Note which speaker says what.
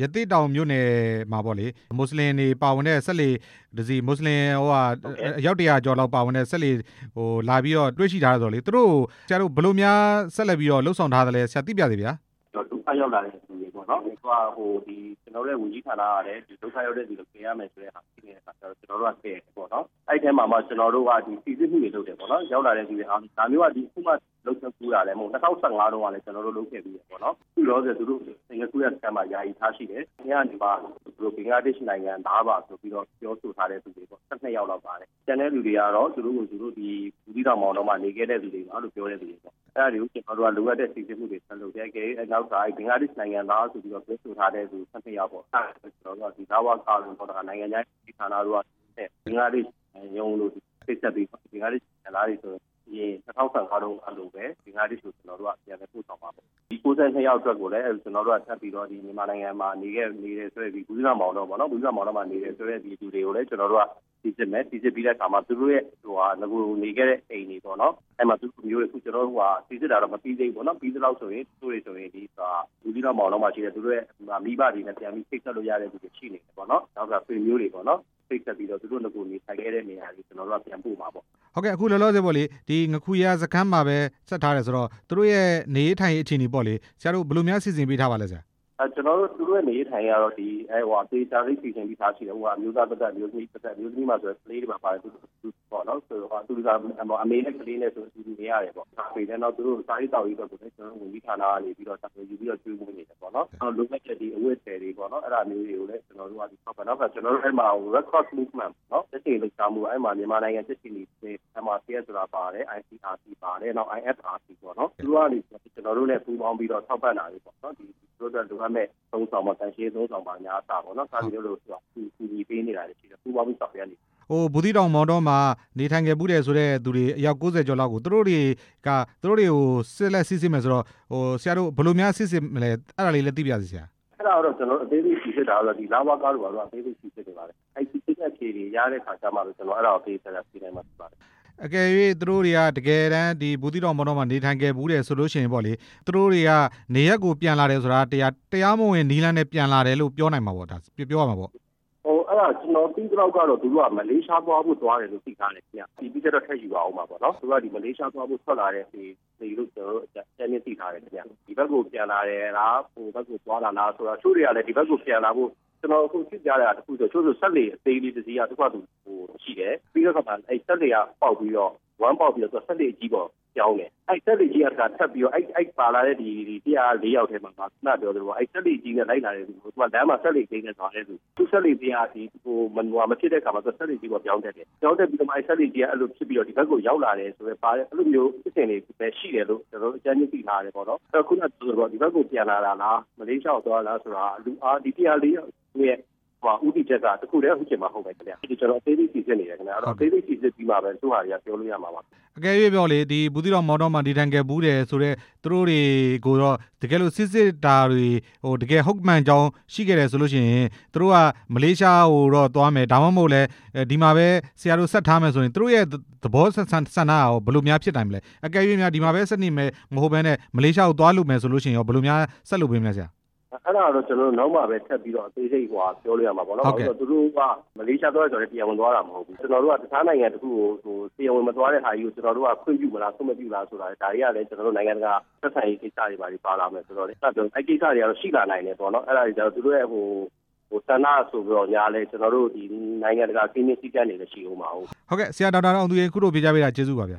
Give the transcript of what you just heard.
Speaker 1: ရသေ့တောင်မြို့နယ်မှာပေါ့လေမွတ်စလင်တွေပါဝင်တဲ့စက်လှေတစ်စီးမွတ်စလင်ဟိုဟာ
Speaker 2: ဟုတ်ကဲ့
Speaker 1: အယောက်တရာကျော်လောက်ပါဝင်တဲ့စက်လှေဟိုလာပြီးတော့တွေ့ရှိထားတယ်ဆိုတော့လေသူတို့ဆရာတို့ဘယ်လိုများဆက်လက်ပြီးတော့လှုပ်ဆောင်ထားတယ်လဲဆရာသိပြသေးဗျာ
Speaker 2: တော့ဒုက္ခ ရောက်လာတဲ့သူတွေပေါ့နော်။သူကဟိုဒီကျွန်တော်တို့ရဲ့ဝန်ကြီးဌာနကလည်းဒီဒုက္ခရောက်တဲ့သူတွေပြင်ရမယ်ဆိုတဲ့ဟာရှိနေတဲ့အခါကျတော့ကျွန်တော်တို့ကပြင်တယ်ပေါ့နော်။အဲ့ဒီထဲမှာမှကျွန်တော်တို့ကဒီစီစစ်မှုတွေလုပ်တယ်ပေါ့နော်။ရောက်လာတဲ့သူတွေအားဒါမျိုးကဒီခုမှလုပ်ချက်ကူးတာလည်းမဟုတ်2015တုန်းကလည်းကျွန်တော်တို့လုပ်ခဲ့ပြီးတယ်ပေါ့နော်။အခုတော့ဆိုသူတို့စင်ကာပူရဲ့စကန်မှာယာယီထားရှိတယ်။ညနေမှာသူတို့ဘင်္ဂလားဒေ့ရှ်နိုင်ငံသားပါဆိုပြီးတော့ပြောဆိုထားတဲ့သူတွေပေါ့12ယောက်လောက်ပါတယ်။ကျန်တဲ့လူတွေကတော့သူတို့ကိုသူတို့ဒီဘူးသီးတောင်မောင်တော့မှနေခဲ့တဲ့သူတွေပါလို့ပြောတဲ့သူတွေပေါ့။ အဲ့ဒါတွေကိုကျွန်တော်တို့ကလိုအပ်တဲ့စီစစ်မှုတွေဆက်လုပ်တယ်။ကဲအဲ့နောက်ကဘင်္ဂလားဒေ့ရှ်နိုင်ငံသားဆိုပြီးတော့ပြောဆိုထားတဲ့သူ12ယောက်ပေါ့။အဲ့ဒါကျွန်တော်တို့ကဒီသာဝကာလို့ပေါ့။နိုင်ငံခြားရေးဌာနတို့ကဘင်္ဂလားဒေ့ရှ်ရုံးလို့ဖိတ်ဆက်ပြီးဘင်္ဂလားဒေ့ရှ်နိုင်ငံသားတွေဆိုရင်2015တုန်းကလိုပဲဘင်္ဂလားဒေ့ရှ်ကိုကျွန်တော်တို့ကပြန်လည်ပို့ဆောင်ပါမယ်။ဒီ62ယောက်အတွက်ကိုလည်းကျွန်တော်တို့ကထပ်ပြီးတော့ဒီမြန်မာနိုင်ငံမှာနေခဲ့နေတယ်ဆိုတဲ့ဒီဘူးသီးတောင်မောင်တော့ပေါ့နော်ဘူးသီးတောင်မောင်တော့မှာနေတယ်ဆိုတဲ့ဒီလူတွေကိုလည်းကျွန်တော်တို့က စီစစ်မယ်စီစစ်ပြီးတဲ့အခါမှာသူတို့ရဲ့ဟိုဟာငကူနေခဲ့တဲ့အိမ်တွေပေါ့နော်အဲ့မှာသူတို့မျိုးတွေအခုကျွန်တော်တို့ဟိုဟာစီစစ်တာတော့မပြီးသေးဘူးပေါ့နော်ပြီးသလောက်ဆိုရင်သူတို့တွေဆိုရင်ဒီဟာဘူးသီးတောင်မောင်တော့မှာရှိတဲ့သူတို့ရဲ့မိဘတွေနဲ့ပြန်ပြီးဖိတ်ဆက်လို့ရတဲ့သူတွေရှိနေတယ်ပေါ့နော်နောက်ကဆွေမျိုးတွေပေါ့နော်ဖိတ်ဆက်ပြီးတော့သူတို့ငကူနေထိုင်ခဲ့တဲ့နေရာတွေကျွန်တော်တို့ကပြန်ပို့မှာပေါ့
Speaker 1: ဟုတ်ကဲ့အခုလောလောဆယ်ပေါ့လေဒီငခုရစခန်းမှာပဲဆက်ထားတယ်ဆိုတော့သူတို့ရဲ့နေထိုင်ရေးအခြေအနေပေါ့လေဆရာတို့ဘယ်လိုများစီစဉ်ပေးထားပါလဲဆရာ
Speaker 2: အဲ ကျွန်တော်တို့သူတို့ရဲ့နေထိုင်ရတော့ဒီအဲဟိုအသေးချာလေးစီစဉ်ပြီးသားရှိတယ်ဟိုကအမျိုးသားတစ်သက်မျိုးသမီးတစ်သက်မျိုးသမီးမှာဆိုရင်ကလေးတွေပါပါတယ်သူသူပေါ့နော်ဆိုတော့သူကအမေနဲ့ကလေးနဲ့ဆိုသူနေရတယ်ပေါ့ဒါပေမဲ့တော့သူတို့စာရေးတောက်ရေးတော့ကိုလည်းကျွန်တော်ဝင်ကြီးဌာနကနေပြီးတော့ဆက်ယူပြီးတော့ကျွေးမွေးနေတယ်ပေါ့နော်အဲလိုမဲ့ချက်ဒီအဝတ်တွေတွေပေါ့နော်အဲ့ဒါမျိုးတွေကိုလည်းကျွန်တော်တို့ကဒီပေါ့နော်ကျွန်တော်တို့အဲ့မှာ red cross movement နော်တက်ချင်လောက်ချမှုအဲ့မှာမြန်မာနိုင်ငံတက်ချင်နေအဲ့မှာ CS ဆိုတာပါတယ် ICRC ပါတယ်နောက် IFRC ပေါ့နော်သူတို့ကနေကျွန်တော်တို့နဲ့ပူးပေါင်းပြီးတော့ထောက်ပံ့တာတွေပေါ့နော်ဒီတို့တို့လိုအပ်မဲ့သုံးဆောင်မှာတန်ရှင်းသုံးဆောင်ပါညာတာပေါ့နော်စာမျိုးလို့ဆိုတာသူသူညီပေးနေတာတွေရှိတယ်ပူပေါင်းပြီးဆောင်ရနေ
Speaker 1: ဟိုဘူးသီးတောင်မောင်တော်မှာနေထိုင်ခဲ့မှုတယ်ဆိုတဲ့သူတွေအယောက်90ကျော်လောက်ကိုသူတို့တွေကသူတို့တွေကိုစစ်လက်စစ်စစ်မယ်ဆိုတော့ဟိုဆရာတို့ဘယ်လိုများစစ်စစ်မလဲအဲ့ဒါလေးလည်းသိပြစီဆရာ
Speaker 2: အဲ့ဒါတော့ကျွန်တော်အသေးသေးစီစစ်တာတော့ဒီလာဘကားတို့ကတော့အသေးသေးစီစစ်နေပါတယ်အဲ့ဒီစစ်တဲ့ဖြေတွေရတဲ့ခါကျမှတော့ကျွန်တော်အဲ့ဒါကိုသေးဆက်စီနိုင်မှာဖြစ်ပါတယ်
Speaker 1: အကယ်၍သူတို့တွေကတကယ်တမ်းဒီဘူးသီးတော်မောင်တော်မှာနေထိုင်ခဲ့ဘူးတယ်ဆိုလို့ရှိရင်ပေါ့လေသူတို့တွေကနေရက်ကိုပြန်လာတယ်ဆိုတာတရားတရားမဝင်နီးလန်းနဲ့ပြန်လာတယ်လို့ပြောနိုင်မှာပေါ့ဒါပြောပြောရမှာပေါ့
Speaker 2: ဟိုအဲ့ဒါကျွန်တော်ပြီးတော့ကတော့သူတို့ကမလေးရှားသွားဖို့သွားတယ်လို့သိထားတယ်ခင်ဗျဒီပြီးတော့ထက်ယူပါအောင်ပါပေါ့နော်သူကဒီမလေးရှားသွားဖို့ထွက်လာတဲ့ဒီဒီလို့ကျွန်တော်တို့အကြမ်းမြင့်သိထားတယ်ခင်ဗျဒီဘက်ကိုပြန်လာတယ်လားဟိုဘက်ကိုသွားလာလားဆိုတော့ချို့တွေကလည်းဒီဘက်ကိုပြန်လာဖို့ ကျွန်တော်အခုသိကြရတာတခုဆိုချို့ဆိုဆက်လေအသေးလေးတစ်စီးကတစ်ခါသူဟိုရှိတယ်ပြီးတော့ကမှအဲ့ဆက်လေကပေါက်ပြီးတော့ဝမ်းပေါက်ပြီးတော့ဆက်လေကြီးပေါ်ကြောင်းတယ်အဲ့ဆက်လေကြီးကထပ်ပြီးတော့အဲ့အဲ့ပါလာတဲ့ဒီဒီတရား၄ယောက်ထဲမှာကခဏပြောသလိုအဲ့ဆက်လေကြီးနဲ့လိုက်လာတဲ့သူကသူကလမ်းမှာဆက်လေကြီးနဲ့သွားတဲ့သူသူဆက်လေကြီးကဒီဟိုမနွားမဖြစ်တဲ့ခါမှာသူဆက်လေကြီးပေါ်ပြောင်းတက်တယ်ပြောင်းတက်ပြီးတော့အဲ့ဆက်လေကြီးကအဲ့လိုဖြစ်ပြီးတော့ဒီဘက်ကိုရောက်လာတယ်ဆိုတော့ပါတဲ့အဲ့လိုမျိုးဖြစ်စဉ်တွေပဲရှိတယ်လို့ကျွန်တော်တို့အကြမ်းကြီးသိထားတယ်ပေါ့နော်အဲ့ခုနကဆိုတော့ဒီဘက်ကိုပြန်လာတာလားမလေးရှားကိုသွားလားဆိုတာလူအားဒီတရားလေး ရဲ့ဟိုဥတီချက်ကတခုတည်းဟုတ်ချင်မှာဟုတ်ပဲခင်ဗျာဒီကျွန်တော်အသေးသေးစီစစ်နေတယ်ခင်ဗျာအဲ့တော့အသေးသေးစီစစ်ပြီးမှပဲသူ့ဟာတွေကပြောလို့ရမှာပါ
Speaker 1: အကယ်၍ပြောလေဒီဘူးသီးတော်မောင်တော်မှာနေထိုင်ခဲ့ဘူးတယ်ဆိုတော့သူတို့တွေကိုတော့တကယ်လို့စစ်စစ်တာတွေဟိုတကယ်ဟုတ်မှန်ကြောင်းရှိခဲ့တယ်ဆိုလို့ရှိရင်သူတို့ကမလေးရှားဟိုတော့သွားမယ်ဒါမှမဟုတ်လဲဒီမှာပဲဆရာတို့ဆက်ထားမယ်ဆိုရင်သူတို့ရဲ့သဘောဆန္ဒဆန္ဒရောဘယ်လိုများဖြစ်နိုင်မလဲအကယ်၍များဒီမှာပဲဆက်နေမယ်မဟုတ်ဘဲနဲ့မလေးရှားကိုသွားလို့မယ်ဆိုလို့ရှိရင်ရောဘယ်လိုများဆက်လုပ်ပေးမလဲဆရာ
Speaker 2: အဲ့ဒါတော့ကျွန်တော်တို့နောက်မှပဲထပ်ပြီးတော့အသေးစိတ်ဟိုဟာပြောလို့ရမှာပေါ့နော်
Speaker 1: ဟုတ်ကဲ့
Speaker 2: ဆိုတော့သူတို့ကမလေးရှားသွားတယ်ဆိုတော့တရားဝင်သွားတာမဟုတ်ဘူးကျွန်တော်တို့ကတခြားနိုင်ငံတစ်ခုကိုဟိုတရားဝင်မသွားတဲ့ဟာကြီးကိုကျွန်တော်တို့ကခွင့်ပြုမလားခွင့်မပြုလားဆိုတာဒါတွေကလည်းကျွန်တော်တို့နိုင်ငံတကာသက်ဆိုင်ရေးကိစ္စတွေပါတွေပါလာမယ်ဆိုတော့လေအဲ့ဒါအဲ့ကိစ္စတွေကတော့ရှိလာနိုင်တယ်ပေါ့နော်အဲ့ဒါတွေကျတော့သူတို့ရဲ့ဟိုဟိုတဏ္ဍဆိုပြီးတော့ညာလဲကျွန်တော်တို့ဒီနိုင်ငံတကာကိန်းစည်းကမ်းတွေလည်းရှိအောင်ပါဟုတ်
Speaker 1: ဟုတ်ကဲ့ဆရာဒေါက်တာအောင်သူရင်ခုတို့ပြကြပေးတာကျေးဇူးပါဗျာ